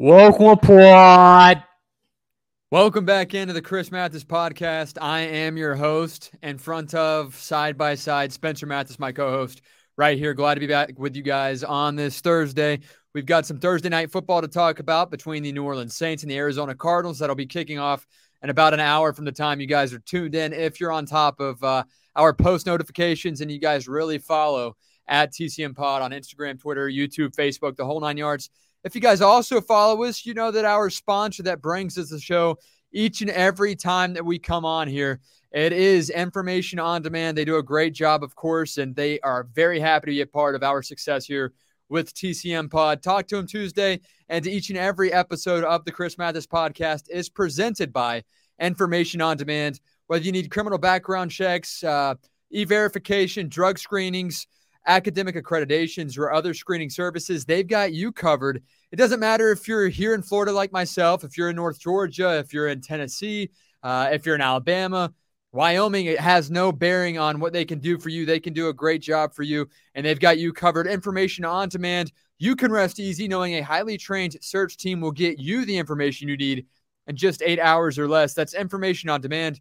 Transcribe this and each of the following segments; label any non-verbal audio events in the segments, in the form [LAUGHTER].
Welcome pod. Welcome back into the Chris Mathis podcast. I am your host, in front of side by side Spencer Mathis, my co-host, right here. Glad to be back with you guys on this Thursday. We've got some Thursday night football to talk about between the New Orleans Saints and the Arizona Cardinals. That'll be kicking off in about an hour from the time you guys are tuned in. If you're on top of uh, our post notifications and you guys really follow at TCM Pod on Instagram, Twitter, YouTube, Facebook, the whole nine yards if you guys also follow us, you know that our sponsor that brings us the show each and every time that we come on here, it is Information on Demand. They do a great job, of course, and they are very happy to be a part of our success here with TCM Pod. Talk to them Tuesday, and each and every episode of the Chris Mathis podcast is presented by Information on Demand. Whether you need criminal background checks, uh, e verification, drug screenings, academic accreditations, or other screening services, they've got you covered. It doesn't matter if you're here in Florida like myself, if you're in North Georgia, if you're in Tennessee, uh, if you're in Alabama, Wyoming, it has no bearing on what they can do for you. They can do a great job for you, and they've got you covered. Information on demand. You can rest easy knowing a highly trained search team will get you the information you need in just eight hours or less. That's information on demand.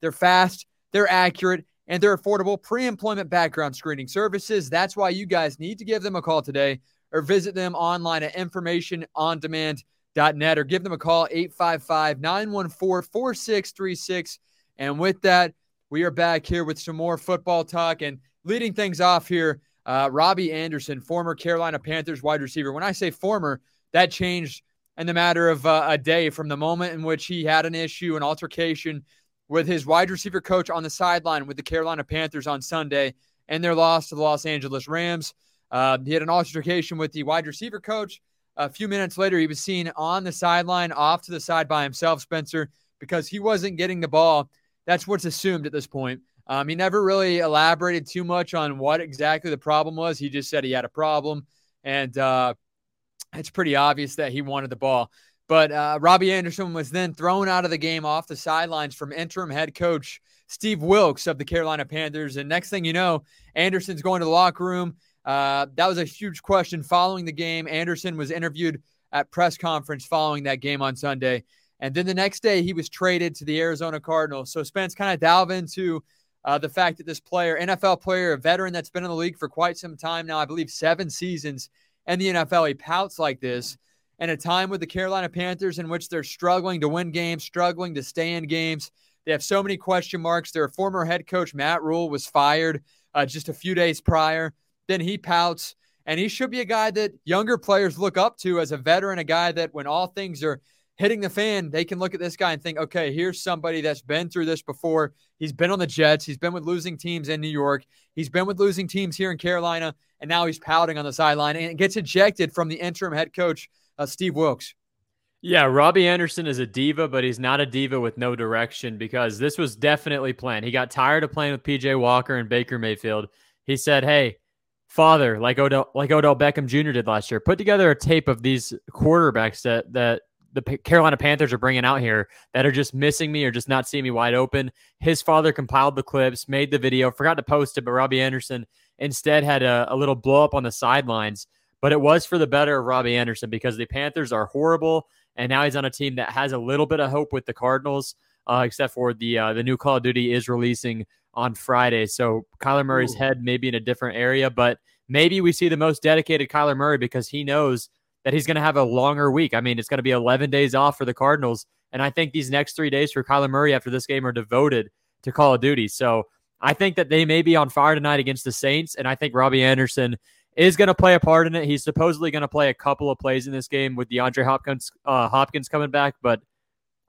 They're fast, they're accurate, and they're affordable pre employment background screening services. That's why you guys need to give them a call today or visit them online at informationondemand.net or give them a call 855 914 4636. And with that, we are back here with some more football talk and leading things off here. Uh, Robbie Anderson, former Carolina Panthers wide receiver. When I say former, that changed in the matter of uh, a day from the moment in which he had an issue, an altercation with his wide receiver coach on the sideline with the Carolina Panthers on Sunday and their loss to the Los Angeles Rams. Uh, he had an altercation with the wide receiver coach. A few minutes later, he was seen on the sideline, off to the side by himself, Spencer, because he wasn't getting the ball. That's what's assumed at this point. Um, he never really elaborated too much on what exactly the problem was. He just said he had a problem, and uh, it's pretty obvious that he wanted the ball. But uh, Robbie Anderson was then thrown out of the game off the sidelines from interim head coach Steve Wilks of the Carolina Panthers. And next thing you know, Anderson's going to the locker room. Uh, that was a huge question following the game. Anderson was interviewed at press conference following that game on Sunday. And then the next day, he was traded to the Arizona Cardinals. So Spence kind of delve into uh, the fact that this player, NFL player, a veteran that's been in the league for quite some time now, I believe seven seasons in the NFL, he pouts like this and a time with the Carolina Panthers in which they're struggling to win games, struggling to stay in games. They have so many question marks. Their former head coach, Matt Rhule, was fired uh, just a few days prior. Then he pouts, and he should be a guy that younger players look up to as a veteran, a guy that when all things are hitting the fan, they can look at this guy and think, okay, here's somebody that's been through this before. He's been on the Jets. He's been with losing teams in New York. He's been with losing teams here in Carolina. And now he's pouting on the sideline and gets ejected from the interim head coach uh, Steve Wilks. Yeah, Robbie Anderson is a diva, but he's not a diva with no direction because this was definitely planned. He got tired of playing with PJ Walker and Baker Mayfield. He said, "Hey, father, like Odell, like Odell Beckham Jr. did last year, put together a tape of these quarterbacks that that the Carolina Panthers are bringing out here that are just missing me or just not seeing me wide open." His father compiled the clips, made the video, forgot to post it, but Robbie Anderson instead had a, a little blow up on the sidelines but it was for the better of Robbie Anderson because the Panthers are horrible, and now he's on a team that has a little bit of hope with the Cardinals, uh, except for the uh, the new Call of Duty is releasing on Friday. So Kyler Murray's Ooh. head may be in a different area, but maybe we see the most dedicated Kyler Murray because he knows that he's going to have a longer week. I mean, it's going to be 11 days off for the Cardinals, and I think these next three days for Kyler Murray after this game are devoted to Call of Duty. So I think that they may be on fire tonight against the Saints, and I think Robbie Anderson is going to play a part in it. He's supposedly going to play a couple of plays in this game with DeAndre Hopkins uh, Hopkins coming back, but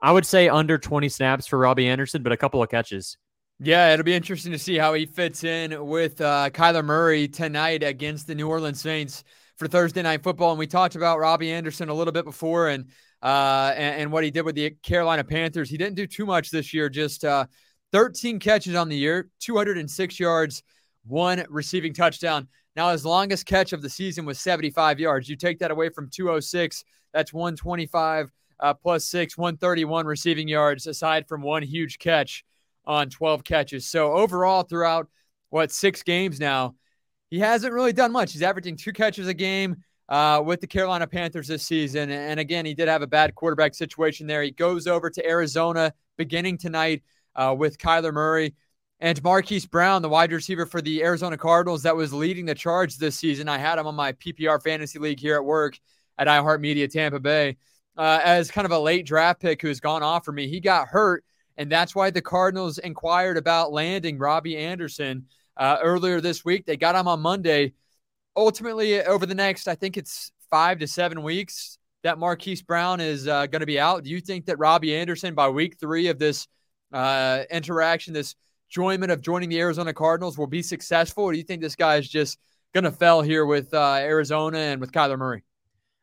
I would say under 20 snaps for Robbie Anderson, but a couple of catches. Yeah, it'll be interesting to see how he fits in with uh, Kyler Murray tonight against the New Orleans Saints for Thursday night football. And we talked about Robbie Anderson a little bit before, and uh, and, and what he did with the Carolina Panthers. He didn't do too much this year, just uh, 13 catches on the year, 206 yards, one receiving touchdown. Now, his longest catch of the season was 75 yards. You take that away from 206, that's 125 uh, plus six, 131 receiving yards, aside from one huge catch on 12 catches. So, overall, throughout what six games now, he hasn't really done much. He's averaging two catches a game, uh, with the Carolina Panthers this season. And again, he did have a bad quarterback situation there. He goes over to Arizona beginning tonight uh, with Kyler Murray. And Marquise Brown, the wide receiver for the Arizona Cardinals, that was leading the charge this season. I had him on my PPR fantasy league here at work at iHeartMedia Tampa Bay uh, as kind of a late draft pick who's gone off for me. He got hurt, and that's why the Cardinals inquired about landing Robbie Anderson uh, earlier this week. They got him on Monday. Ultimately, over the next, I think it's five to seven weeks, that Marquise Brown is uh, going to be out. Do you think that Robbie Anderson, by week three of this uh, interaction, this enjoyment of joining the Arizona Cardinals will be successful? Or do you think this guy is just going to fail here with uh, Arizona and with Kyler Murray?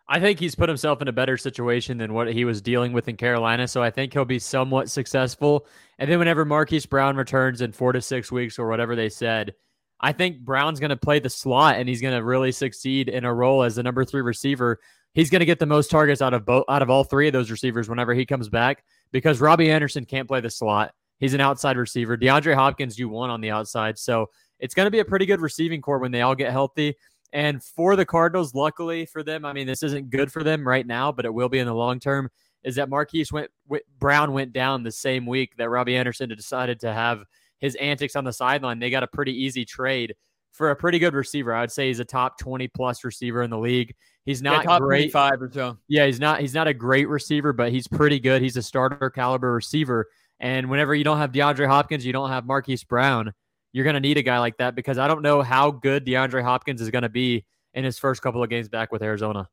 I think he's put himself in a better situation than what he was dealing with in Carolina. So I think he'll be somewhat successful. And then whenever Marquise Brown returns in four to six weeks or whatever they said, I think Brown's going to play the slot and he's going to really succeed in a role as the number three receiver. He's going to get the most targets out of both out of all three of those receivers whenever he comes back because Robbie Anderson can't play the slot. He's an outside receiver. DeAndre Hopkins, you won on the outside. So it's going to be a pretty good receiving corps when they all get healthy. And for the Cardinals, luckily for them, I mean, this isn't good for them right now, but it will be in the long term. Is that Marquise went Brown went down the same week that Robbie Anderson decided to have his antics on the sideline. They got a pretty easy trade for a pretty good receiver. I would say he's a top 20 plus receiver in the league. He's not yeah, great. Five or so. Yeah, he's not he's not a great receiver, but he's pretty good. He's a starter caliber receiver. And whenever you don't have DeAndre Hopkins, you don't have Marquise Brown, you're going to need a guy like that because I don't know how good DeAndre Hopkins is going to be in his first couple of games back with Arizona.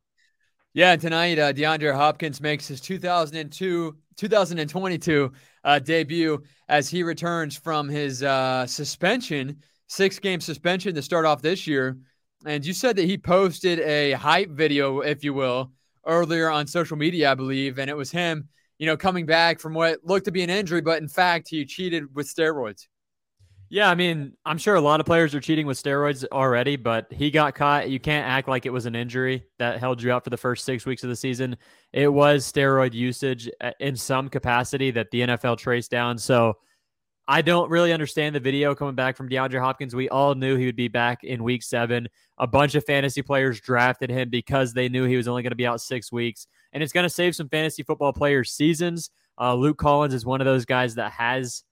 Yeah, tonight uh, DeAndre Hopkins makes his 2002 2022 uh, debut as he returns from his uh, suspension, six game suspension to start off this year. And you said that he posted a hype video, if you will, earlier on social media, I believe, and it was him you know, coming back from what looked to be an injury, but in fact, he cheated with steroids. Yeah, I mean, I'm sure a lot of players are cheating with steroids already, but he got caught. You can't act like it was an injury that held you out for the first six weeks of the season. It was steroid usage uh, in some capacity that the NFL traced down. So I don't really understand the video coming back from DeAndre Hopkins. We all knew he would be back in week seven. A bunch of fantasy players drafted him because they knew he was only going to be out six weeks and it's going to save some fantasy football players' seasons. Uh, Luke Collins is one of those guys that has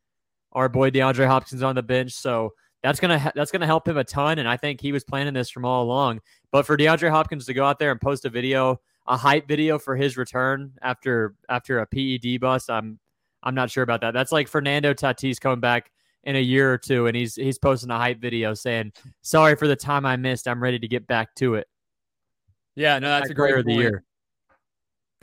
our boy DeAndre Hopkins on the bench, so that's gonna ha- that's gonna help him a ton. And I think he was planning this from all along. But for DeAndre Hopkins to go out there and post a video, a hype video for his return after after a PED bust, I'm I'm not sure about that. That's like Fernando Tatis coming back in a year or two, and he's he's posting a hype video saying, "Sorry for the time I missed. I'm ready to get back to it." Yeah, no, that's a great of the year.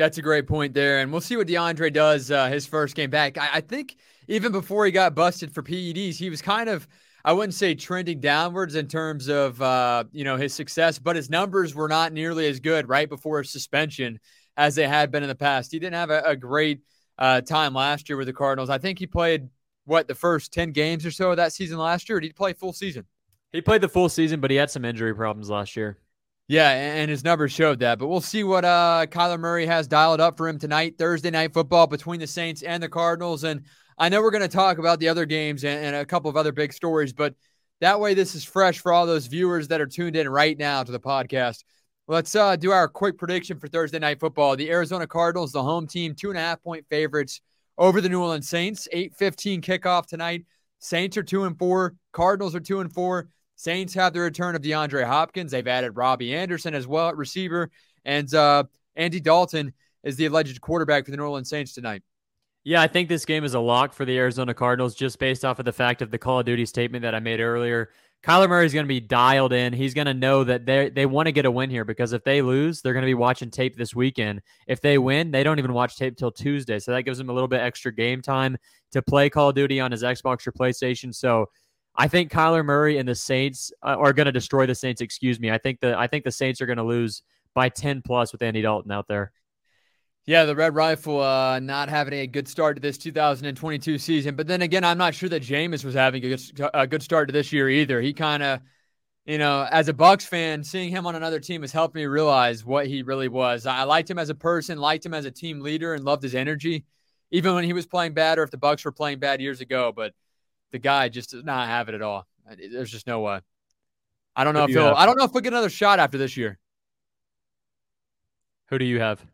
That's a great point there. And we'll see what DeAndre does uh, his first game back. I, I, think even before he got busted for PEDs, he was kind of, I wouldn't say trending downwards in terms of, uh, you know, his success, but his numbers were not nearly as good right before his suspension as they had been in the past. He didn't have a, a great uh, time last year with the Cardinals. I think he played, what, the first 10 games or so of that season last year? did he play full season? He played the full season, but he had some injury problems last year. Yeah, and his numbers showed that. But we'll see what uh, Kyler Murray has dialed up for him tonight, Thursday night football between the Saints and the Cardinals. And I know we're going to talk about the other games and, and, a couple of other big stories, but that way this is fresh for all those viewers that are tuned in right now to the podcast. Let's uh, do our quick prediction for Thursday night football. The Arizona Cardinals, the home team, two and a half point favorites over the New Orleans Saints. Eight fifteen kickoff tonight. Saints are two and four. Cardinals are two and four. Saints have the return of DeAndre Hopkins. They've added Robbie Anderson as well at receiver. And uh, Andy Dalton is the alleged quarterback for the New Orleans Saints tonight. Yeah, I think this game is a lock for the Arizona Cardinals just based off of the fact of the Call of Duty statement that I made earlier. Kyler Murray is going to be dialed in. He's going to know that they they want to get a win here because if they lose, they're going to be watching tape this weekend. If they win, they don't even watch tape till Tuesday. So that gives him a little bit extra game time to play Call of Duty on his Xbox or PlayStation. So I think Kyler Murray and the Saints uh, are going to destroy the Saints. Excuse me. I think the I think the Saints are going to lose by ten plus with Andy Dalton out there. Yeah, the Red Rifle uh, not having a good start to this 2022 season, but then again, I'm not sure that Jameis was having a good, a good start to this year either. He kind of, you know, as a Bucs fan, seeing him on another team has helped me realize what he really was. I liked him as a person, liked him as a team leader, and loved his energy, even when he was playing bad or if the Bucs were playing bad years ago. But the guy just does not have it at all. There's just no way. I don't know if he'll. I don't know if we'll get another shot after this year. Who do you have?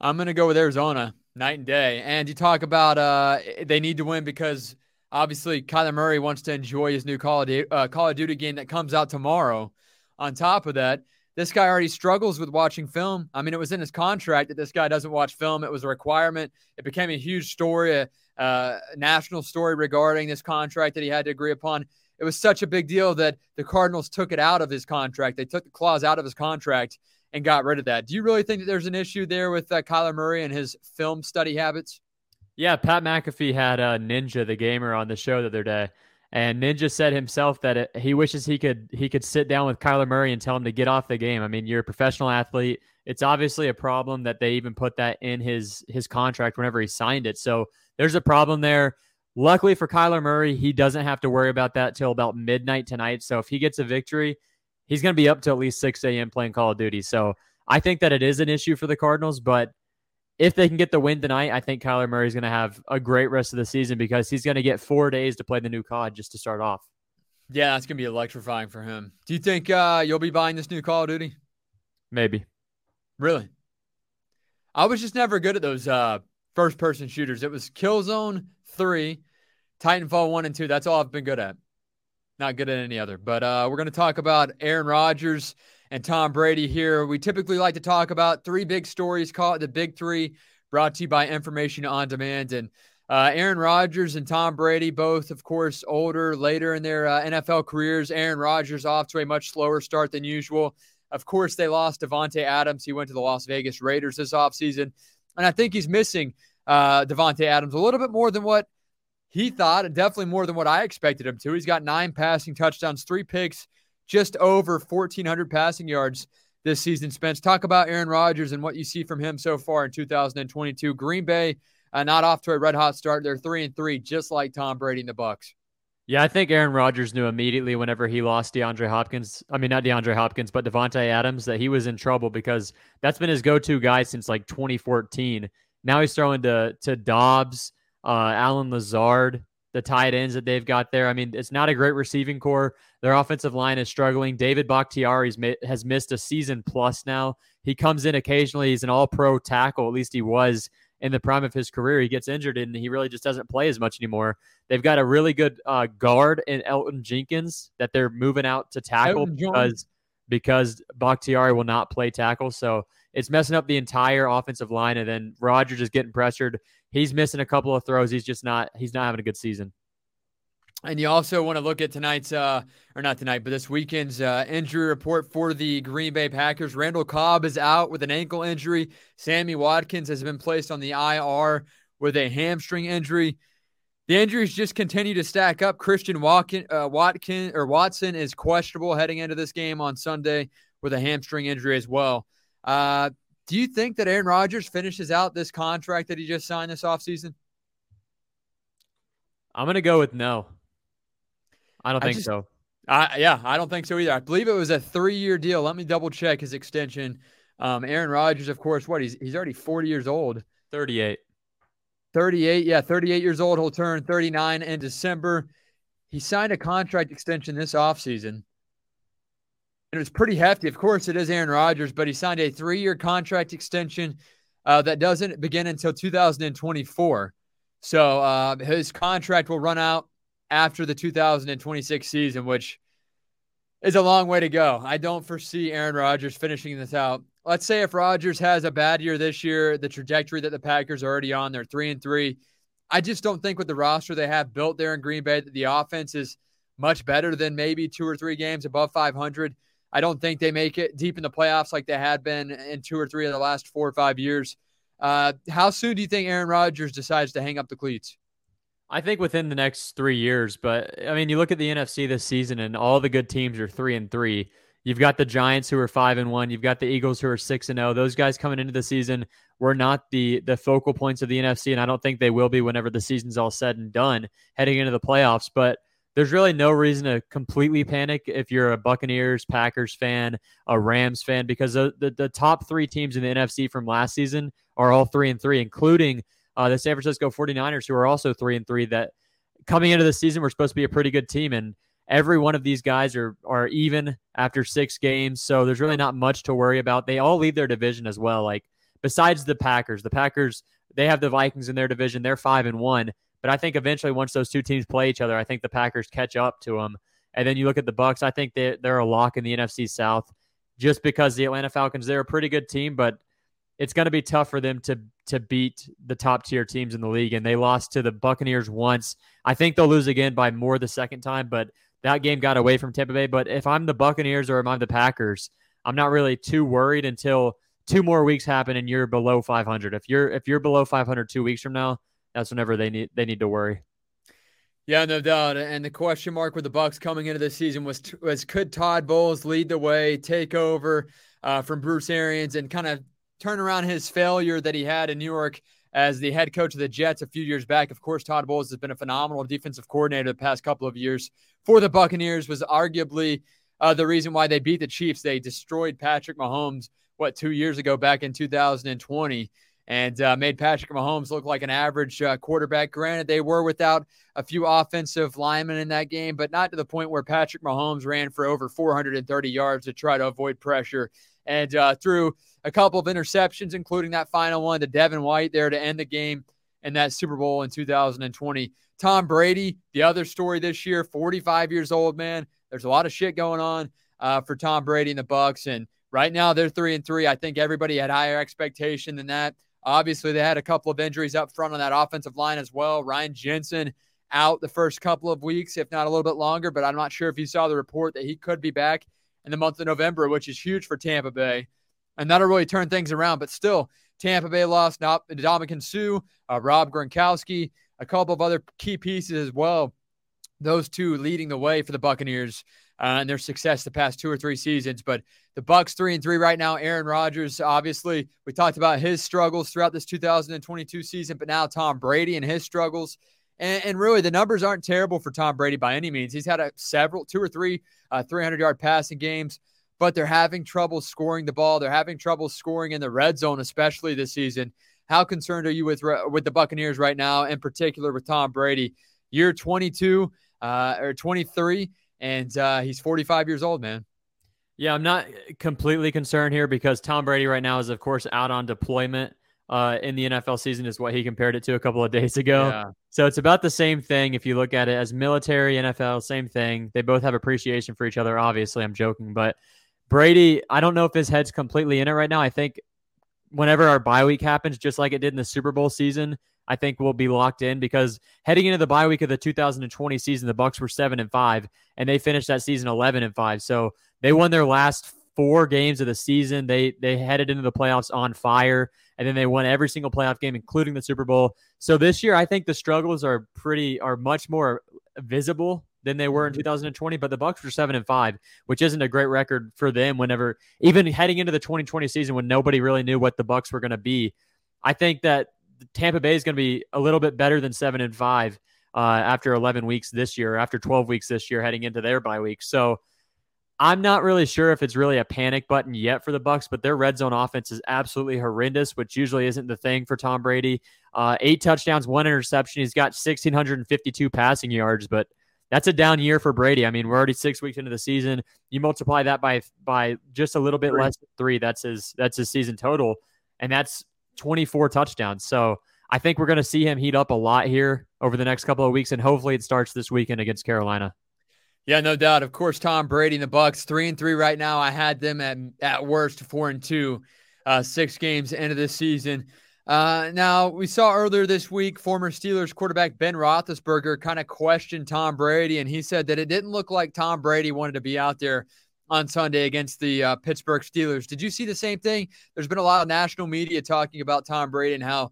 I'm going to go with Arizona, night and day. And you talk about uh, they need to win because obviously Kyler Murray wants to enjoy his new Call of, Duty, uh, Call of Duty game that comes out tomorrow. On top of that, this guy already struggles with watching film. I mean, it was in his contract that this guy doesn't watch film. It was a requirement. It became a huge story, a national story regarding this contract that he had to agree upon. It was such a big deal that the Cardinals took it out of his contract. They took the clause out of his contract and got rid of that. Do you really think that there's an issue there with uh, Kyler Murray and his film study habits? Yeah, Pat McAfee had uh, Ninja the gamer on the show the other day, and Ninja said himself that it, he wishes he could he could sit down with Kyler Murray and tell him to get off the game. I mean, you're a professional athlete. It's obviously a problem that they even put that in his his contract whenever he signed it. So there's a problem there. Luckily for Kyler Murray, he doesn't have to worry about that till about midnight tonight. So if he gets a victory, he's going to be up to at least 6 a.m. playing Call of Duty. So I think that it is an issue for the Cardinals, but if they can get the win tonight, I think Kyler Murray is going to have a great rest of the season because he's going to get four days to play the new COD just to start off. Yeah, that's going to be electrifying for him. Do you think uh, you'll be buying this new Call of Duty? Maybe. Really? I was just never good at those uh, first person shooters. It was Killzone 3, Titanfall 1 and 2. That's all I've been good at. Not good at any other. But uh, we're going to talk about Aaron Rodgers and Tom Brady here. We typically like to talk about three big stories, call it the big three, brought to you by Information on Demand. And uh, Aaron Rodgers and Tom Brady, both, of course, older, later in their uh, NFL careers. Aaron Rodgers off to a much slower start than usual. Of course, they lost Davante Adams. He went to the Las Vegas Raiders this offseason. And I think he's missing uh, Davante Adams a little bit more than what he thought, and definitely more than what I expected him to. He's got nine passing touchdowns, three picks, just over 1,400 passing yards this season. Spence, talk about Aaron Rodgers and what you see from him so far in 2022. Green Bay, uh, not off to a red hot start. They're three and three, just like Tom Brady and the Bucs. Yeah, I think Aaron Rodgers knew immediately whenever he lost DeAndre Hopkins. I mean, not DeAndre Hopkins, but Davante Adams, that he was in trouble because that's been his go-to guy since like 2014. Now he's throwing to to Doubs, uh, Allen Lazard, the tight ends that they've got there. I mean, it's not a great receiving corps. Their offensive line is struggling. David Bakhtiari has missed a season plus now. He comes in occasionally. He's an all pro tackle. At least he was in the prime of his career. He gets injured and he really just doesn't play as much anymore. They've got a really good uh, guard in Elgton Jenkins that they're moving out to tackle because because Bakhtiari will not play tackle. So it's messing up the entire offensive line. And then Rodgers is getting pressured he's missing a couple of throws. He's just not he's not having a good season. And you also want to look at tonight's, uh, or not tonight, but this weekend's uh, injury report for the Green Bay Packers. Randall Cobb is out with an ankle injury. Sammy Watkins has been placed on the IR with a hamstring injury. The injuries just continue to stack up. Christian Watkin, uh, Watkin or Watson is questionable heading into this game on Sunday with a hamstring injury as well. Uh, do you think that Aaron Rodgers finishes out this contract that he just signed this offseason? I'm going to go with no. I don't I think just, so. I, yeah, I don't think so either. I believe it was a three year deal. Let me double check his extension. Um, Aaron Rodgers, of course, what? He's, he's already 40 years old. 38. 38. Yeah, 38 years old. He'll turn 39 in December. He signed a contract extension this offseason And it was pretty hefty. Of course, it is Aaron Rodgers, but he signed a three year contract extension uh, that doesn't begin until 2024. So uh, his contract will run out after the 2026 season, which is a long way to go. I don't foresee Aaron Rodgers finishing this out. Let's say if Rodgers has a bad year this year, the trajectory that the Packers are already on, they're three and three. I just don't think with the roster they have built there in Green Bay that the offense is much better than maybe two or three games above 500. I don't think they make it deep in the playoffs like they had been in two or three of the last four or five years. Uh, how soon do you think Aaron Rodgers decides to hang up the cleats? I think within the next three years. But I mean, you look at the NFC this season, and all the good teams are three and three. You've got the Giants who are five and one. You've got the Eagles who are six and zero. Oh. Those guys coming into the season were not the the focal points of the NFC, and I don't think they will be whenever the season's all said and done heading into the playoffs. But there's really no reason to completely panic if you're a Buccaneers, Packers fan, a Rams fan, because the, the, the top three teams in the NFC from last season are all three and three, including uh, the San Francisco 49ers, who are also three and three, that coming into the season were supposed to be a pretty good team. And every one of these guys are are even after six games, so there's really not much to worry about. They all lead their division as well. Like besides the Packers, the Packers they have the Vikings in their division. They're five and one, but I think eventually once those two teams play each other, I think the Packers catch up to them. And then you look at the Bucs. I think they they're a lock in the NFC South, just because the Atlanta Falcons they're a pretty good team, but it's going to be tough for them to to beat the top tier teams in the league. And they lost to the Buccaneers once. I think they'll lose again by more the second time, but that game got away from Tampa Bay. But if I'm the Buccaneers or if I'm the Packers, I'm not really too worried until two more weeks happen and you're below 500. If you're if you're below 500 two weeks from now, that's whenever they need they need to worry. Yeah, no doubt. And the question mark with the Bucs coming into this season was was could Todd Bowles lead the way, take over uh, from Bruce Arians, and kind of turn around his failure that he had in New York as the head coach of the Jets a few years back. Of course, Todd Bowles has been a phenomenal defensive coordinator the past couple of years for the Buccaneers. Was arguably uh, the reason why they beat the Chiefs. They destroyed Patrick Mahomes what two years ago back in 2020 and uh, made Patrick Mahomes look like an average uh, quarterback. Granted, they were without a few offensive linemen in that game, but not to the point where Patrick Mahomes ran for over 430 yards to try to avoid pressure and uh, threw a couple of interceptions, including that final one to Devin White there to end the game in that Super Bowl in 2020. Tom Brady, the other story this year, 45 years old, man. There's a lot of shit going on uh, for Tom Brady and the Bucs, and right now they're three and three. I think everybody had higher expectation than that. Obviously, they had a couple of injuries up front on that offensive line as well. Ryan Jensen out the first couple of weeks, if not a little bit longer, but I'm not sure if you saw the report that he could be back in the month of November, which is huge for Tampa Bay. And that'll really turn things around. But still, Tampa Bay lost Ndamukong Suh, uh, Rob Gronkowski, a couple of other key pieces as well. Those two leading the way for the Buccaneers uh, and their success the past two or three seasons. But the Bucs three and three right now. Aaron Rodgers, obviously, we talked about his struggles throughout this 2022 season, but now Tom Brady and his struggles. And, and really, the numbers aren't terrible for Tom Brady by any means. He's had a several, two or three uh, 300 yard passing games, but they're having trouble scoring the ball. They're having trouble scoring in the red zone, especially this season. How concerned are you with with the Buccaneers right now, in particular with Tom Brady? Year 22 uh, or 23, and uh, he's 45 years old, man. Yeah, I'm not completely concerned here because Tom Brady right now is, of course, out on deployment uh, in the NFL season, is what he compared it to a couple of days ago. Yeah. So it's about the same thing if you look at it as military, NFL, same thing. They both have appreciation for each other. Obviously, I'm joking, but Brady, I don't know if his head's completely in it right now. I think whenever our bye week happens, just like it did in the Super Bowl season, I think we'll be locked in because heading into the bye week of the 2020 season, the Bucs were seven and five, and they finished that season 11 and five. So they won their last four games of the season. They they headed into the playoffs on fire, and then they won every single playoff game, including the Super Bowl. So this year, I think the struggles are pretty are much more visible than they were in mm-hmm. 2020. But the Bucs were seven and five, which isn't a great record for them. Whenever even heading into the 2020 season, when nobody really knew what the Bucs were going to be, I think that Tampa Bay is going to be a little bit better than seven and five uh, after 11 weeks this year, after 12 weeks this year, heading into their bye week. So I'm not really sure if it's really a panic button yet for the Bucs, but their red zone offense is absolutely horrendous, which usually isn't the thing for Tom Brady. Uh, eight touchdowns, one interception. He's got 1,652 passing yards, but that's a down year for Brady. I mean, we're already six weeks into the season. You multiply that by by just a little bit three. less than three. That's his that's his season total, and that's 24 touchdowns. So I think we're going to see him heat up a lot here over the next couple of weeks, and hopefully it starts this weekend against Carolina. Yeah, no doubt. Of course, Tom Brady and the Bucs three and three right now. I had them at at worst four and two, uh, six games into this season. Uh, now we saw earlier this week former Steelers quarterback Ben Roethlisberger kind of questioned Tom Brady, and he said that it didn't look like Tom Brady wanted to be out there on Sunday against the uh, Pittsburgh Steelers. Did you see the same thing? There's been a lot of national media talking about Tom Brady and how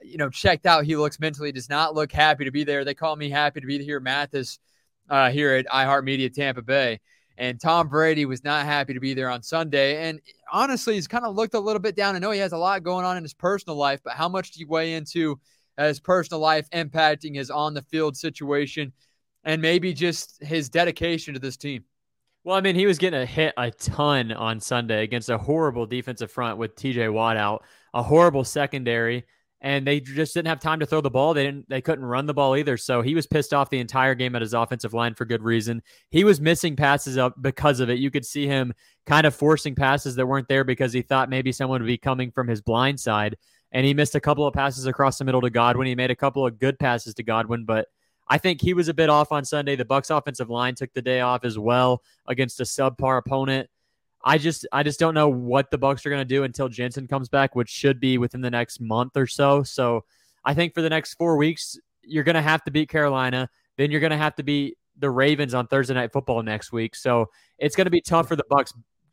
you know checked out he looks mentally. Does not look happy to be there. They call me happy to be here, Mathis uh, here at iHeartMedia Tampa Bay. And Tom Brady was not happy to be there on Sunday. And honestly, he's kind of looked a little bit down. I know he has a lot going on in his personal life, but how much do you weigh into his personal life impacting his on the field situation and maybe just his dedication to this team? Well, I mean, he was getting a hit a ton on Sunday against a horrible defensive front with TJ Watt out, a horrible secondary, and they just didn't have time to throw the ball. They didn't they couldn't run the ball either. So he was pissed off the entire game at his offensive line for good reason. He was missing passes up because of it. You could see him kind of forcing passes that weren't there because he thought maybe someone would be coming from his blind side. And he missed a couple of passes across the middle to Godwin. He made a couple of good passes to Godwin, but I think he was a bit off on Sunday. The Bucs offensive line took the day off as well against a subpar opponent. I just I just don't know what the Bucs are going to do until Jensen comes back, which should be within the next month or so. So I think for the next four weeks, you're going to have to beat Carolina. Then you're going to have to beat the Ravens on Thursday night football next week. So it's going to be tough for the Bucs.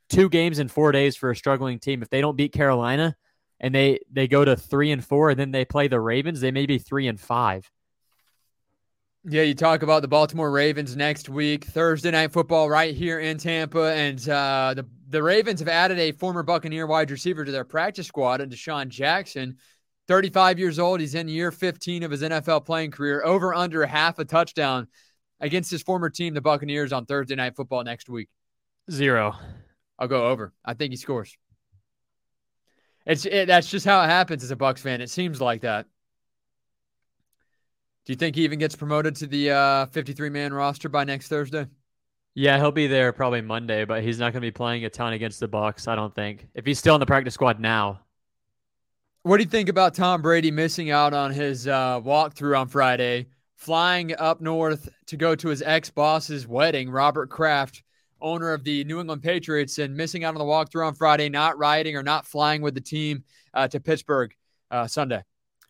Two games in four days for a struggling team. If they don't beat Carolina and they they go to three and four, and then they play the Ravens, they may be three and five. Yeah, you talk about the Baltimore Ravens next week, Thursday night football right here in Tampa, and uh, the the Ravens have added a former Buccaneer wide receiver to their practice squad, and DeSean Jackson, 35 years old. He's in year 15 of his NFL playing career, over under half a touchdown against his former team, the Buccaneers, on Thursday night football next week. Zero. I'll go over. I think he scores. It's it, that's just how it happens as a Bucs fan. It seems like that. Do you think he even gets promoted to the uh, 53 man roster by next Thursday? Yeah, he'll be there probably Monday, but he's not going to be playing a ton against the Bucs. I don't think. If he's still in the practice squad now. What do you think about Tom Brady missing out on his uh, walkthrough on Friday, flying up north to go to his ex boss's wedding, Robert Kraft, owner of the New England Patriots, and missing out on the walkthrough on Friday, not riding or not flying with the team uh, to Pittsburgh uh, Sunday?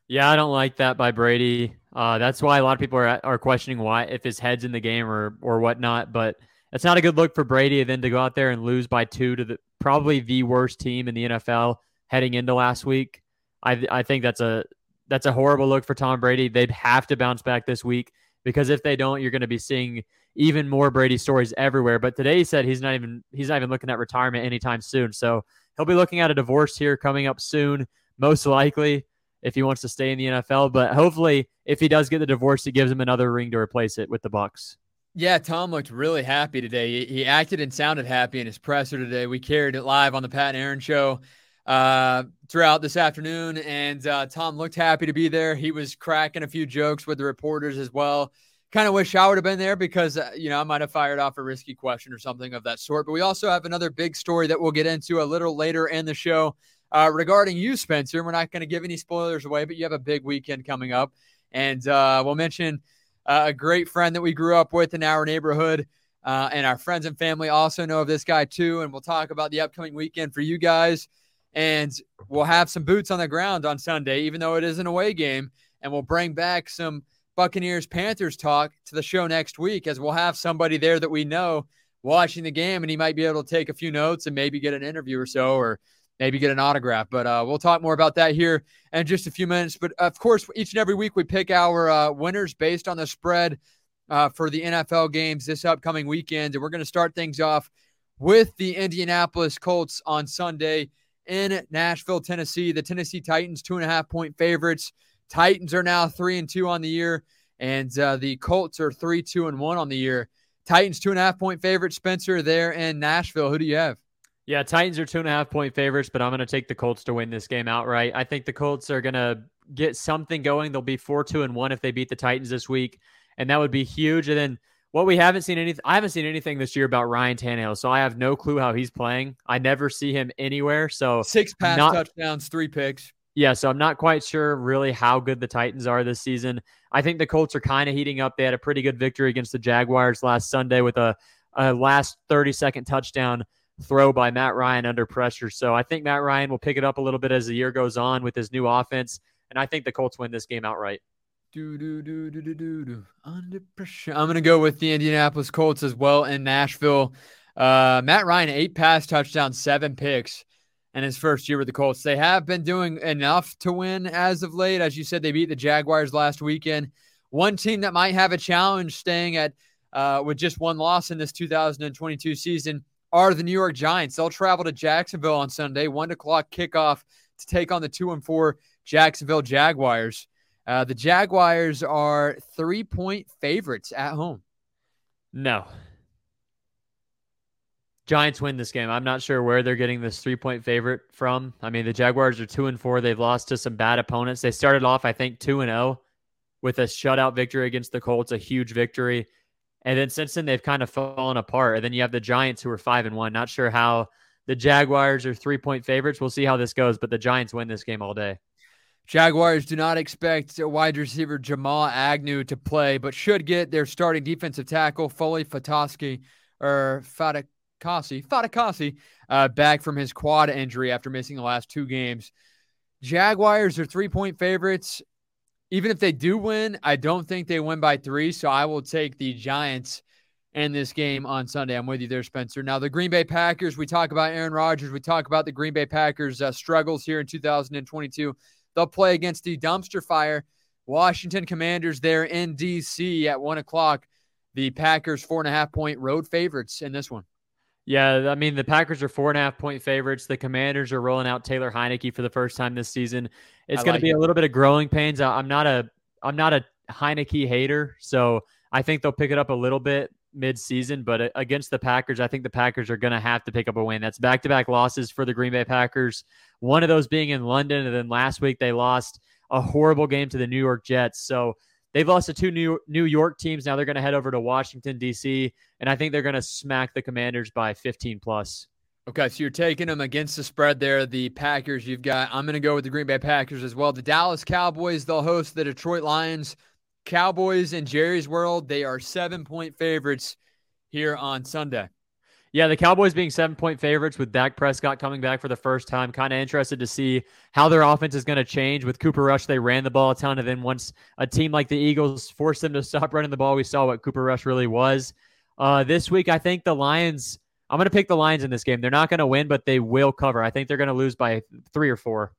Yeah, I don't like that by Brady. Uh, that's why a lot of people are are questioning why if his head's in the game or or whatnot. But it's not a good look for Brady then to go out there and lose by two to the probably the worst team in the NFL heading into last week. I I think that's a that's a horrible look for Tom Brady. They'd have to bounce back this week because if they don't, you're going to be seeing even more Brady stories everywhere. But today he said he's not even he's not even looking at retirement anytime soon. So he'll be looking at a divorce here coming up soon, most likely if he wants to stay in the NFL. But hopefully, if he does get the divorce, he gives him another ring to replace it with the Bucs. Yeah, Tom looked really happy today. He, acted and sounded happy in his presser today. We carried it live on the Pat and Aaron show uh, throughout this afternoon, and uh, Tom looked happy to be there. He was cracking a few jokes with the reporters as well. Kind of wish I would have been there because uh, you know I might have fired off a risky question or something of that sort. But we also have another big story that we'll get into a little later in the show. Uh, regarding you, Spencer, we're not going to give any spoilers away, but you have a big weekend coming up. And uh, we'll mention uh, a great friend that we grew up with in our neighborhood. Uh, and our friends and family also know of this guy too. And we'll talk about the upcoming weekend for you guys. And we'll have some boots on the ground on Sunday, even though it is an away game. And we'll bring back some Buccaneers Panthers talk to the show next week, as we'll have somebody there that we know watching the game, and he might be able to take a few notes and maybe get an interview or so, or maybe get an autograph. But uh, we'll talk more about that here in just a few minutes. But of course, each and every week we pick our uh, winners based on the spread uh, for the NFL games this upcoming weekend. And we're going to start things off with the Indianapolis Colts on Sunday in Nashville, Tennessee. The Tennessee Titans, two and a half point favorites. Titans are now three and two on the year, and uh, the Colts are three, two, and one on the year. Titans, two and a half point favorite. Spencer there in Nashville. Who do you have? Yeah, Titans are two and a half point favorites, but I'm going to take the Colts to win this game outright. I think the Colts are going to get something going. They'll be four, two, and one if they beat the Titans this week, and that would be huge. And then what we haven't seen anything, I haven't seen anything this year about Ryan Tannehill, so I have no clue how he's playing. I never see him anywhere. So six pass not, touchdowns, three picks. Yeah, so I'm not quite sure really how good the Titans are this season. I think the Colts are kind of heating up. They had a pretty good victory against the Jaguars last Sunday with a, a last 30 second touchdown throw by Matt Ryan under pressure. So I think Matt Ryan will pick it up a little bit as the year goes on with his new offense. And I think the Colts win this game outright. Do, do, do, do, do, do. Under pressure. I'm going to go with the Indianapolis Colts as well in Nashville. Uh, Matt Ryan, eight pass touchdowns, seven picks in his first year with the Colts. They have been doing enough to win as of late. As you said, they beat the Jaguars last weekend. One team that might have a challenge staying at uh, with just one loss in this 2022 season are the New York Giants. They'll travel to Jacksonville on Sunday, one o'clock kickoff to take on the two and four Jacksonville Jaguars. Uh, the Jaguars are three point favorites at home. No. Giants win this game. I'm not sure where they're getting this three point favorite from. I mean, the Jaguars are two and four. They've lost to some bad opponents. They started off, I think, two and zero oh with a shutout victory against the Colts, a huge victory. And then since then, they've kind of fallen apart. And then you have the Giants who are five and one. Not sure how the Jaguars are three point favorites. We'll see how this goes, but the Giants win this game all day. Jaguars do not expect wide receiver Jamal Agnew to play, but should get their starting defensive tackle, Foley Fatosky or Fatukasi, Fatukasi, uh, back from his quad injury after missing the last two games. Jaguars are three point favorites. Even if they do win, I don't think they win by three. So I will take the Giants in this game on Sunday. I'm with you there, Spencer. Now, the Green Bay Packers, we talk about Aaron Rodgers. We talk about the Green Bay Packers' uh, struggles here in 2022. They'll play against the dumpster fire Washington Commanders there in D.C. at one o'clock. The Packers, four and a half point road favorites in this one. Yeah, I mean the Packers are four and a half point favorites. The Commanders are rolling out Taylor Heinicke for the first time this season. It's going like to be it. a little bit of growing pains. I'm not a I'm not a Heinicke hater, so I think they'll pick it up a little bit mid-season. But uh, against the Packers, I think the Packers are going to have to pick up a win. That's back-to-back losses for the Green Bay Packers. One of those being in London, and then last week they lost a horrible game to the New York Jets. So They've lost to two New New York teams. Now they're going to head over to Washington D.C. and I think they're going to smack the Commanders by 15 plus. Okay, so you're taking them against the spread there. The Packers, you've got. I'm going to go with the Green Bay Packers as well. The Dallas Cowboys, they'll host the Detroit Lions. Cowboys in Jerry's world, they are seven point favorites here on Sunday. Yeah, the Cowboys being seven point favorites with Dak Prescott coming back for the first time. Kind of interested to see how their offense is going to change. With Cooper Rush, they ran the ball a ton. And then once a team like the Eagles forced them to stop running the ball, we saw what Cooper Rush really was. Uh, this week, I think the Lions, I'm going to pick the Lions in this game. They're not going to win, but they will cover. I think they're going to lose by three or four.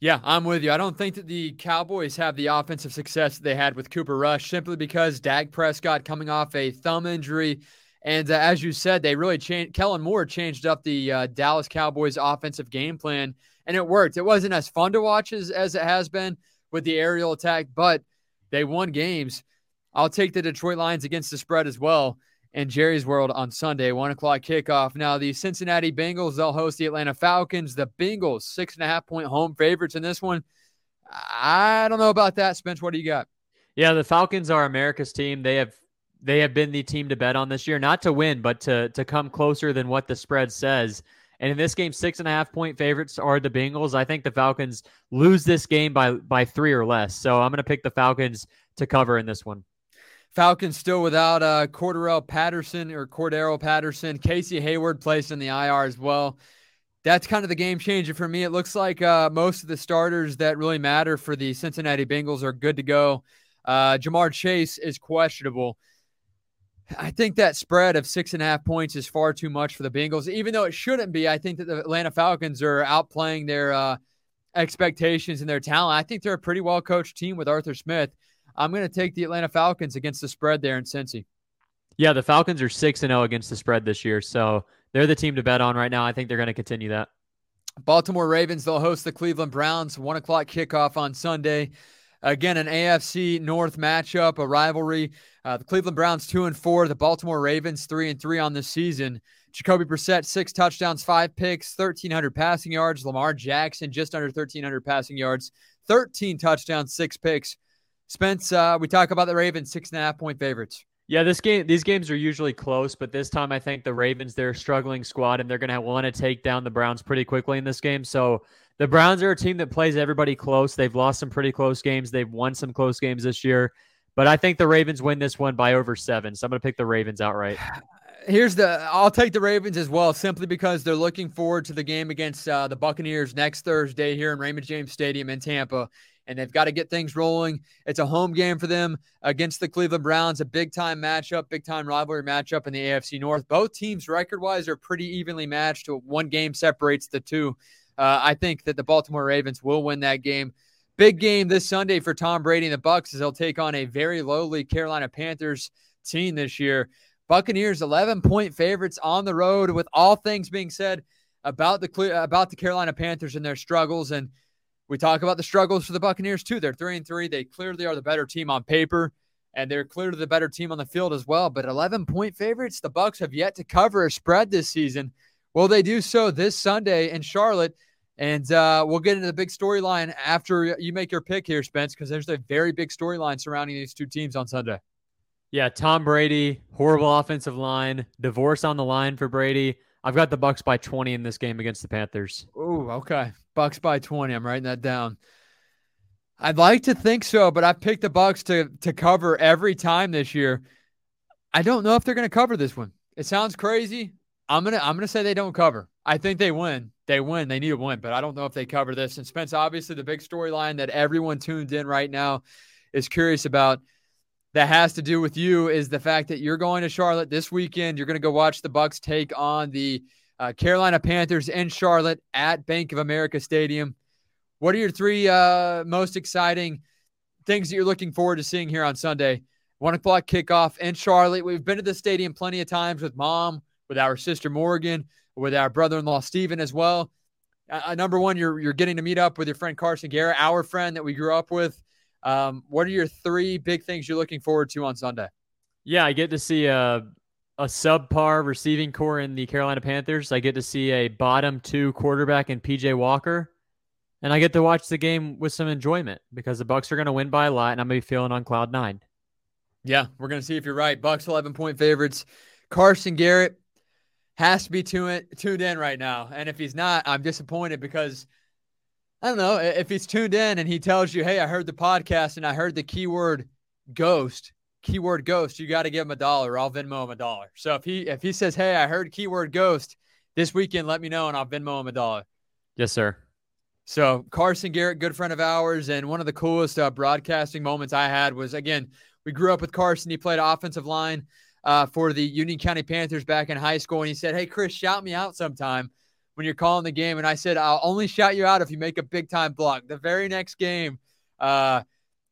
Yeah, I'm with you. I don't think that the Cowboys have the offensive success they had with Cooper Rush simply because Dak Prescott coming off a thumb injury and uh, as you said, they really changed. Kellen Moore changed up the uh, Dallas Cowboys offensive game plan, and it worked. It wasn't as fun to watch as, as it has been with the aerial attack, but they won games. I'll take the Detroit Lions against the spread as well in Jerry's World on Sunday, one o'clock kickoff. Now, the Cincinnati Bengals, they'll host the Atlanta Falcons. The Bengals, six and a half point home favorites in this one. I don't know about that, Spence. What do you got? Yeah, the Falcons are America's team. They have they have been the team to bet on this year, not to win, but to to come closer than what the spread says. And in this game, six and a half point favorites are the Bengals. I think the Falcons lose this game by by three or less. So I'm going to pick the Falcons to cover in this one. Falcons still without uh, Cordarrelle Patterson or Cordero Patterson. Casey Hayward placed in the IR as well. That's kind of the game changer for me. It looks like uh, most of the starters that really matter for the Cincinnati Bengals are good to go. Uh, Ja'Marr Chase is questionable. I think that spread of six and a half points is far too much for the Bengals, even though it shouldn't be. I think that the Atlanta Falcons are outplaying their uh, expectations and their talent. I think they're a pretty well coached team with Arthur Smith. I'm going to take the Atlanta Falcons against the spread there in Cincy. Yeah, the Falcons are 6 and 0 against the spread this year. So they're the team to bet on right now. I think they're going to continue that. Baltimore Ravens, they'll host the Cleveland Browns. One o'clock kickoff on Sunday. Again, an AFC North matchup, a rivalry. Uh, the Cleveland Browns two and four, the Baltimore Ravens three and three on the season. Jacoby Brissett six touchdowns, five picks, thirteen hundred passing yards. Lamar Jackson just under thirteen hundred passing yards, thirteen touchdowns, six picks. Spence, uh, we talk about the Ravens six and a half point favorites. Yeah, this game, these games are usually close, but this time I think the Ravens they're struggling squad and they're going to want to take down the Browns pretty quickly in this game. So the Browns are a team that plays everybody close. They've lost some pretty close games. They've won some close games this year. But I think the Ravens win this one by over seven. So I'm going to pick the Ravens outright. [SIGHS] Here's the I'll take the Ravens as well, simply because they're looking forward to the game against uh, the Buccaneers next Thursday here in Raymond James Stadium in Tampa. And they've got to get things rolling. It's a home game for them against the Cleveland Browns, a big time matchup, big time rivalry matchup in the AFC North. Both teams, record wise, are pretty evenly matched. One game separates the two. Uh, I think that the Baltimore Ravens will win that game. Big game this Sunday for Tom Brady and the Bucs as they'll take on a very lowly Carolina Panthers team this year. Buccaneers 11 point favorites on the road with all things being said about the about the Carolina Panthers and their struggles and we talk about the struggles for the Buccaneers too. They're 3 and 3. They clearly are the better team on paper and they're clearly the better team on the field as well. But 11 point favorites, the Bucs have yet to cover a spread this season. Will they do so this Sunday in Charlotte? And uh, we'll get into the big storyline after you make your pick here, Spence, because there's a very big storyline surrounding these two teams on Sunday. Yeah, Tom Brady, horrible offensive line, divorce on the line for Brady. I've got the Bucs by 20 in this game against the Panthers. Oh, okay. Bucs by 20. I'm writing that down. I'd like to think so, but I've picked the Bucs to to cover every time this year. I don't know if they're going to cover this one. It sounds crazy. I'm gonna I'm gonna say they don't cover. I think they win. They win. They need to win, but I don't know if they cover this. And Spence, obviously, the big storyline that everyone tuned in right now is curious about that has to do with you is the fact that you're going to Charlotte this weekend. You're going to go watch the Bucs take on the uh, Carolina Panthers in Charlotte at Bank of America Stadium. What are your three uh, most exciting things that you're looking forward to seeing here on Sunday? One o'clock kickoff in Charlotte. We've been to the stadium plenty of times with mom, with our sister Morgan, with our brother-in-law Stephen as well. Uh, number one, you're you're getting to meet up with your friend Carson Garrett, our friend that we grew up with. Um, what are your three big things you're looking forward to on Sunday? Yeah, I get to see a a subpar receiving corps in the Carolina Panthers. I get to see a bottom two quarterback in PJ Walker, and I get to watch the game with some enjoyment because the Bucs are going to win by a lot, and I'm going to be feeling on cloud nine. Yeah, we're going to see if you're right. Bucs 11 point favorites. Carson Garrett has to be tuned tuned in right now, and if he's not, I'm disappointed because I don't know if he's tuned in and he tells you, "Hey, I heard the podcast and I heard the keyword ghost." Keyword ghost, you got to give him a dollar. I'll Venmo him a dollar. So if he if he says, "Hey, I heard keyword ghost this weekend," let me know and I'll Venmo him a dollar. Yes, sir. So Carson Garrett, good friend of ours, and one of the coolest uh, broadcasting moments I had was again we grew up with Carson. He played offensive line uh, for the Union County Panthers back in high school, and he said, "Hey, Chris, shout me out sometime." when you're calling the game. And I said, I'll only shout you out if you make a big time block. The very next game, uh,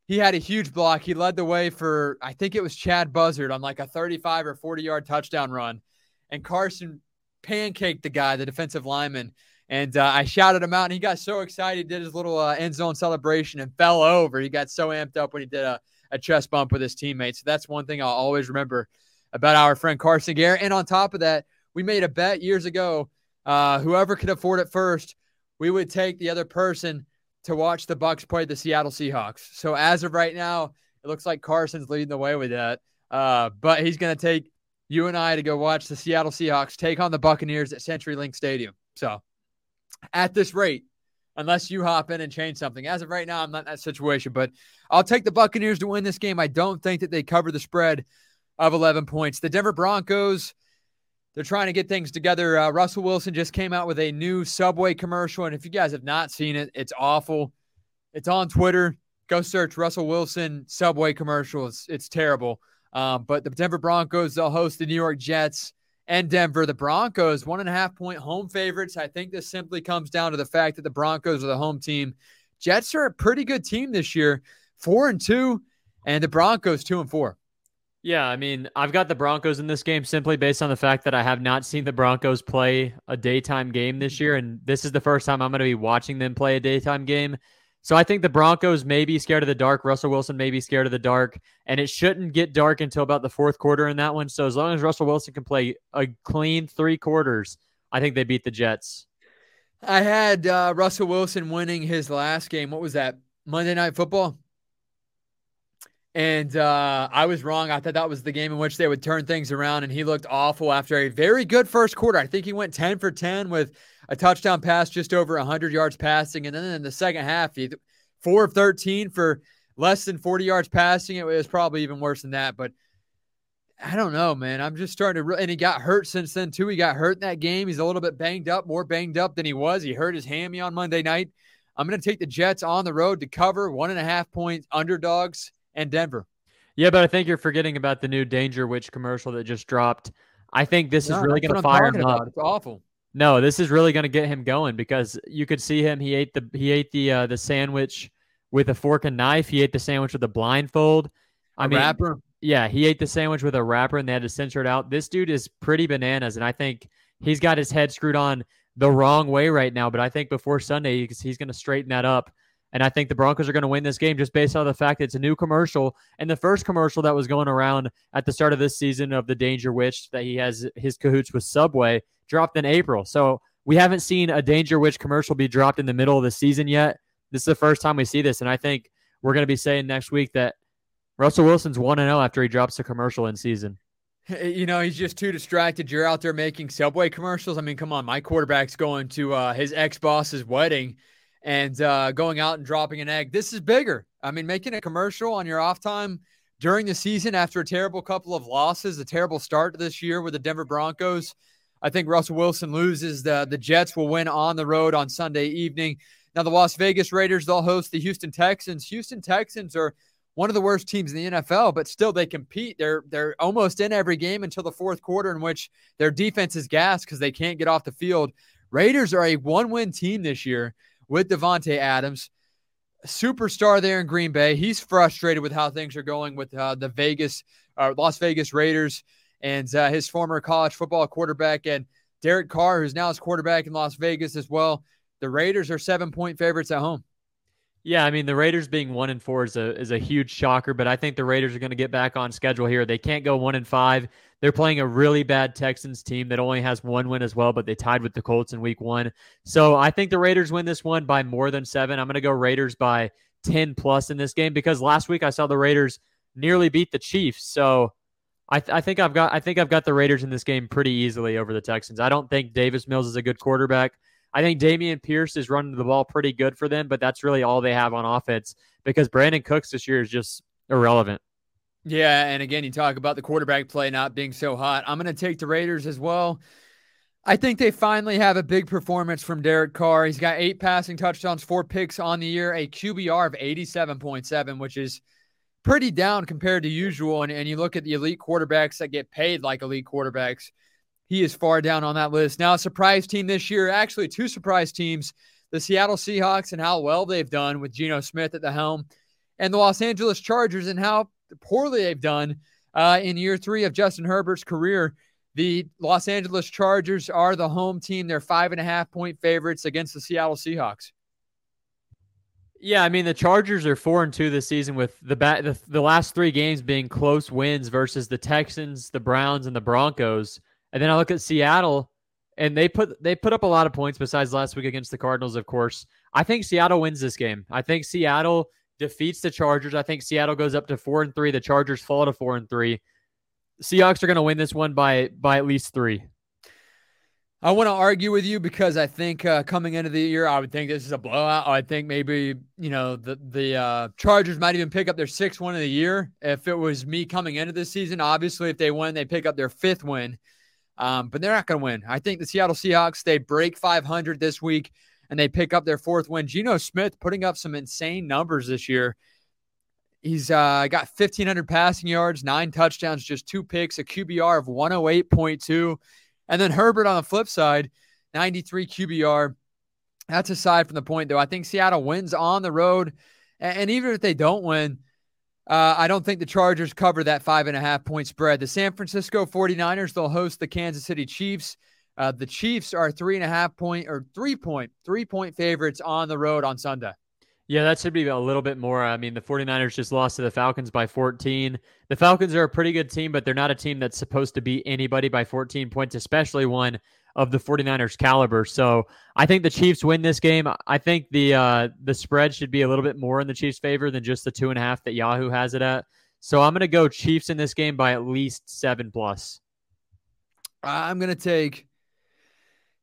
he had a huge block. He led the way for, I think it was Chad Buzzard on like a 35 or 40 yard touchdown run. And Carson pancaked the guy, the defensive lineman. And uh, I shouted him out, and he got so excited. Did his little uh, end zone celebration and fell over. He got so amped up when he did a, a chest bump with his teammates. So that's one thing I'll always remember about our friend Carson Garrett. And on top of that, we made a bet years ago uh, whoever could afford it first, we would take the other person to watch the Bucs play the Seattle Seahawks. So as of right now, it looks like Carson's leading the way with that. Uh, but he's going to take you and I to go watch the Seattle Seahawks take on the Buccaneers at CenturyLink Stadium. So at this rate, unless you hop in and change something, as of right now, I'm not in that situation. But I'll take the Buccaneers to win this game. I don't think that they cover the spread of 11 points. The Denver Broncos they're trying to get things together. Uh, Russell Wilson just came out with a new Subway commercial. And if you guys have not seen it, it's awful. It's on Twitter. Go search Russell Wilson Subway commercial. It's, it's terrible. Um, but the Denver Broncos, they'll host the New York Jets and Denver. The Broncos, one and a half point home favorites. I think this simply comes down to the fact that the Broncos are the home team. Jets are a pretty good team this year, four and two, and the Broncos two and four. Yeah, I mean, I've got the Broncos in this game simply based on the fact that I have not seen the Broncos play a daytime game this year. And this is the first time I'm going to be watching them play a daytime game. So I think the Broncos may be scared of the dark. Russell Wilson may be scared of the dark. And it shouldn't get dark until about the fourth quarter in that one. So as long as Russell Wilson can play a clean three quarters, I think they beat the Jets. I had uh, Russell Wilson winning his last game. What was that? Monday Night Football? And uh, I was wrong. I thought that was the game in which they would turn things around, and he looked awful after a very good first quarter. I think he went 10 for 10 with a touchdown pass just over 100 yards passing. And then in the second half, he 4 of 13 for less than 40 yards passing. It was probably even worse than that. But I don't know, man. I'm just starting to, re- and he got hurt since then, too. He got hurt in that game. He's a little bit banged up, more banged up than he was. He hurt his hammy on Monday night. I'm going to take the Jets on the road to cover one and a half points underdogs and Denver. Yeah, but I think you're forgetting about the new Dangerwich commercial that just dropped. I think this no, is really going to fire him up. It's awful. No, this is really going to get him going because you could see him. He ate the he ate the uh, the sandwich with a fork and knife. He ate the sandwich with a blindfold. I a mean, wrapper. Yeah, he ate the sandwich with a wrapper, and they had to censor it out. This dude is pretty bananas, and I think he's got his head screwed on the wrong way right now. But I think before Sunday, he's, he's going to straighten that up And I think the Broncos are going to win this game just based on the fact that it's a new commercial. And the first commercial that was going around at the start of this season of the Dangerwich that he has his cahoots with Subway dropped in April. So we haven't seen a Dangerwich commercial be dropped in the middle of the season yet. This is the first time we see this. And I think we're going to be saying next week that Russell Wilson's 1 0 after he drops a commercial in season. You know, he's just too distracted. You're out there making Subway commercials. I mean, come on. My quarterback's going to uh, his ex boss's wedding and uh, going out and dropping an egg. This is bigger. I mean, making a commercial on your off time during the season after a terrible couple of losses, a terrible start this year with the Denver Broncos. I think Russell Wilson loses. The, the Jets will win on the road on Sunday evening. Now, the Las Vegas Raiders, they'll host the Houston Texans. Houston Texans are one of the worst teams in the NFL, but still they compete. They're they're almost in every game until the fourth quarter, in which their defense is gassed because they can't get off the field. Raiders are a one-win team this year with Davante Adams, superstar there in Green Bay. He's frustrated with how things are going with uh, the Vegas, uh, Las Vegas Raiders, and uh, his former college football quarterback and Derek Carr, who's now his quarterback in Las Vegas as well. The Raiders are seven-point favorites at home. Yeah, I mean the Raiders being one and four is a is a huge shocker, but I think the Raiders are going to get back on schedule here. They can't go one and five. They're playing a really bad Texans team that only has one win as well, but they tied with the Colts in week one. So I think the Raiders win this one by more than seven. I'm going to go Raiders by 10 plus in this game because last week I saw the Raiders nearly beat the Chiefs. So I, th- I think I've got I think I've got the Raiders in this game pretty easily over the Texans. I don't think Davis Mills is a good quarterback. I think Dameon Pierce is running the ball pretty good for them, but that's really all they have on offense because Brandin Cooks this year is just irrelevant. Yeah, and again, you talk about the quarterback play not being so hot. I'm going to take the Raiders as well. I think they finally have a big performance from Derek Carr. He's got eight passing touchdowns, four picks on the year, a QBR of 87.7, which is pretty down compared to usual. And, and you look at the elite quarterbacks that get paid like elite quarterbacks he is far down on that list. Now, surprise team this year, actually, two surprise teams the Seattle Seahawks and how well they've done with Geno Smith at the helm, and the Los Angeles Chargers and how poorly they've done uh, in year three of Justin Herbert's career. The Los Angeles Chargers are the home team. They're five and a half point favorites against the Seattle Seahawks. Yeah, I mean the Chargers are four and two this season with the bat the, the last three games being close wins versus the Texans, the Browns, and the Broncos. And then I look at Seattle, and they put they put up a lot of points besides last week against the Cardinals, of course. I think Seattle wins this game. I think Seattle defeats the Chargers. I think Seattle goes up to four and three. The Chargers fall to four and three. Seahawks are going to win this one by by at least three. I want to argue with you because I think uh, coming into the year, I would think this is a blowout. I think maybe you know the the uh, Chargers might even pick up their sixth win of the year. If it was me coming into this season, obviously, if they win, they pick up their fifth win. Um, but they're not going to win. I think the Seattle Seahawks, they break 500 this week and they pick up their fourth win. Geno Smith putting up some insane numbers this year. He's uh, got 1,500 passing yards, nine touchdowns, just two picks, a QBR of 108.2. And then Herbert on the flip side, 93 QBR. That's aside from the point, though. I think Seattle wins on the road. And even if they don't win, uh, I don't think the Chargers cover that five and a half point spread. The San Francisco 49ers, they'll host the Kansas City Chiefs. Uh, the Chiefs are three and a half point or three point, three point favorites on the road on Sunday. Yeah, that should be a little bit more. I mean, the 49ers just lost to the Falcons by 14. The Falcons are a pretty good team, but they're not a team that's supposed to beat anybody by 14 points, especially one of the 49ers caliber. So I think the Chiefs win this game. I think the uh, the spread should be a little bit more in the Chiefs' favor than just the two and a half that Yahoo has it at. So I'm going to go Chiefs in this game by at least seven plus. I'm going to take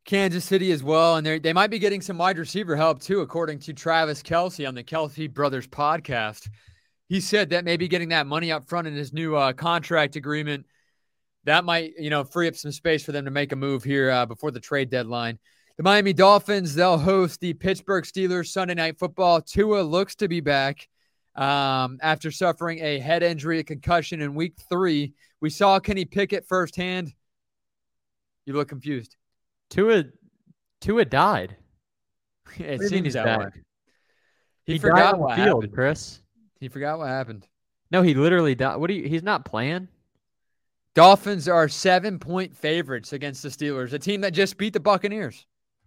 Kansas City as well, and they they might be getting some wide receiver help too, according to Travis Kelce on the Kelce Brothers podcast. He said that maybe getting that money up front in his new uh, contract agreement that might you know free up some space for them to make a move here uh, before the trade deadline. The Miami Dolphins they'll host the Pittsburgh Steelers Sunday Night Football. Tua looks to be back um, after suffering a head injury, a concussion in Week Three. We saw Kenny Pickett firsthand. You look confused. Tua, Tua died. it seems he's that back. He, he forgot what field, happened, Chris. He forgot what happened. No, he literally died. What do you? He's not playing. Dolphins are seven point favorites against the Steelers, a team that just beat the Buccaneers.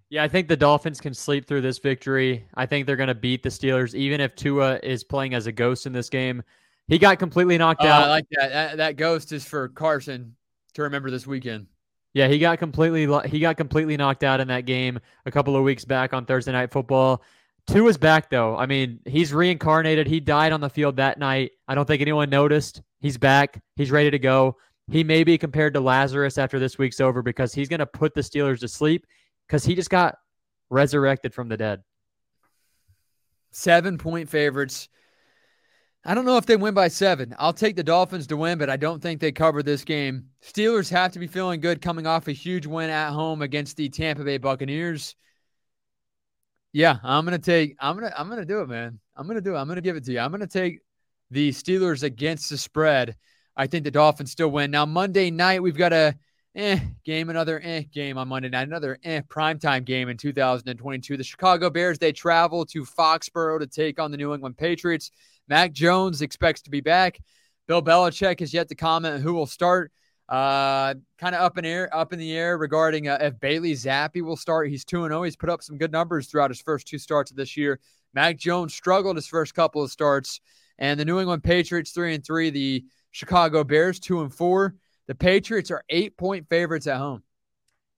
Yeah, I think the Dolphins can sleep through this victory. I think they're going to beat the Steelers, even if Tua is playing as a ghost in this game. He got completely knocked uh, out. I like that. that. That ghost is for Carson to remember this weekend. Yeah, he got completely he got completely knocked out in that game a couple of weeks back on Thursday Night Football. Tua's back though. I mean, he's reincarnated. He died on the field that night. I don't think anyone noticed. He's back. He's ready to go. He may be compared to Lazarus after this week's over because he's going to put the Steelers to sleep because he just got resurrected from the dead. Seven point favorites. I don't know if they win by seven. I'll take the Dolphins to win, but I don't think they cover this game. Steelers have to be feeling good coming off a huge win at home against the Tampa Bay Buccaneers. Yeah, I'm gonna take. I'm gonna. I'm gonna do it, man. I'm gonna do it. I'm gonna give it to you. I'm gonna take the Steelers against the spread. I think the Dolphins still win. Now Monday night we've got a eh game, another eh game on Monday night, another eh primetime game in 2022. The Chicago Bears they travel to Foxborough to take on the New England Patriots. Mac Jones expects to be back. Bill Belichick has yet to comment who will start. Uh, kind of up in air, up in the air regarding uh, if Bailey Zappe will start. He's two and zero. He's put up some good numbers throughout his first two starts of this year. Mac Jones struggled his first couple of starts, and the New England Patriots three and three. The Chicago Bears two and four. The Patriots are eight point favorites at home.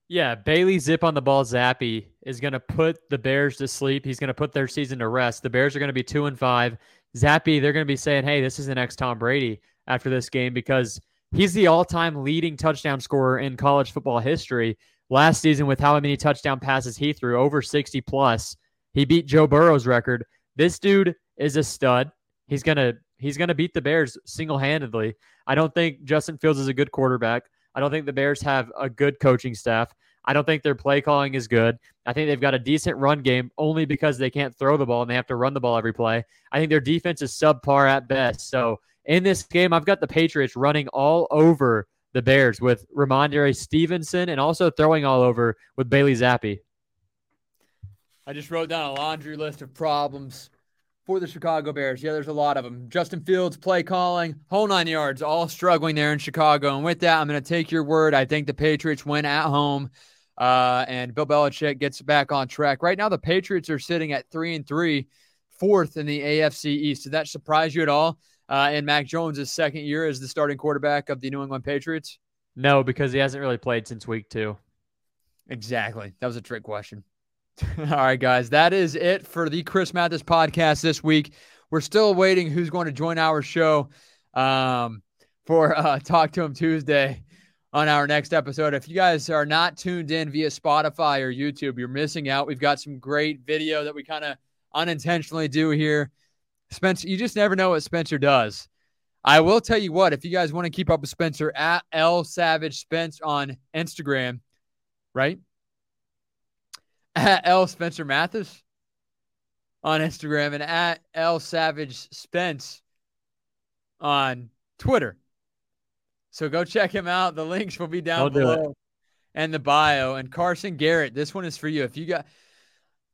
Yeah, Bailey zip on the ball Zappe is going to put the Bears to sleep. He's going to put their season to rest. The Bears are going to be two and five. Zappe, they're going to be saying, "Hey, this is the next Tom Brady after this game because." He's the all-time leading touchdown scorer in college football history. Last season, with how many touchdown passes he threw, over 60 plus, he beat Joe Burrow's record. This dude is a stud. He's gonna he's gonna beat the Bears single-handedly. I don't think Justin Fields is a good quarterback. I don't think the Bears have a good coaching staff. I don't think their play calling is good. I think they've got a decent run game only because they can't throw the ball and they have to run the ball every play. I think their defense is subpar at best. So in this game, I've got the Patriots running all over the Bears with Rhamondre Stevenson and also throwing all over with Bailey Zappe. I just wrote down a laundry list of problems for the Chicago Bears. Yeah, there's a lot of them. Justin Fields, play calling, whole nine yards, all struggling there in Chicago. And with that, I'm going to take your word. I think the Patriots win at home, uh, and Bill Belichick gets back on track. Right now, the Patriots are sitting at three and three, fourth in the AFC East. Did that surprise you at all? uh, in Mac Jones' second year as the starting quarterback of the New England Patriots? No, because he hasn't really played since week two. Exactly. That was a trick question. [LAUGHS] All right, guys, that is it for the Chris Mathis podcast this week. We're still waiting who's going to join our show um, for uh, Talk to Him Tuesday on our next episode. If you guys are not tuned in via Spotify or YouTube, you're missing out. We've got some great video that we kind of unintentionally do here Spencer, you just never know what Spencer does. I will tell you what, if you guys want to keep up with Spencer at L Savage Spence on Instagram, right? At L Spencer Mathis on Instagram and at L Savage Spence on Twitter. So go check him out. The links will be down I'll below and the bio. And Carson Garrett, this one is for you. If you got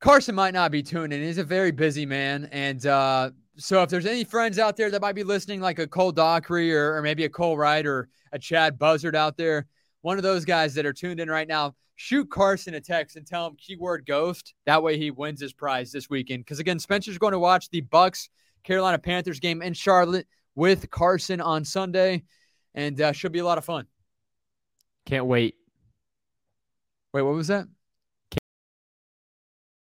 Carson might not be tuning in. He's a very busy man. And uh, so if there's any friends out there that might be listening, like a Cole Dockery or, or maybe a Cole Wright or a Chad Buzzard out there, one of those guys that are tuned in right now, shoot Carson a text and tell him keyword ghost. That way he wins his prize this weekend. Because again, Spencer's going to watch the Bucs Carolina Panthers game in Charlotte with Carson on Sunday, and uh, should be a lot of fun. Can't wait. Wait, what was that?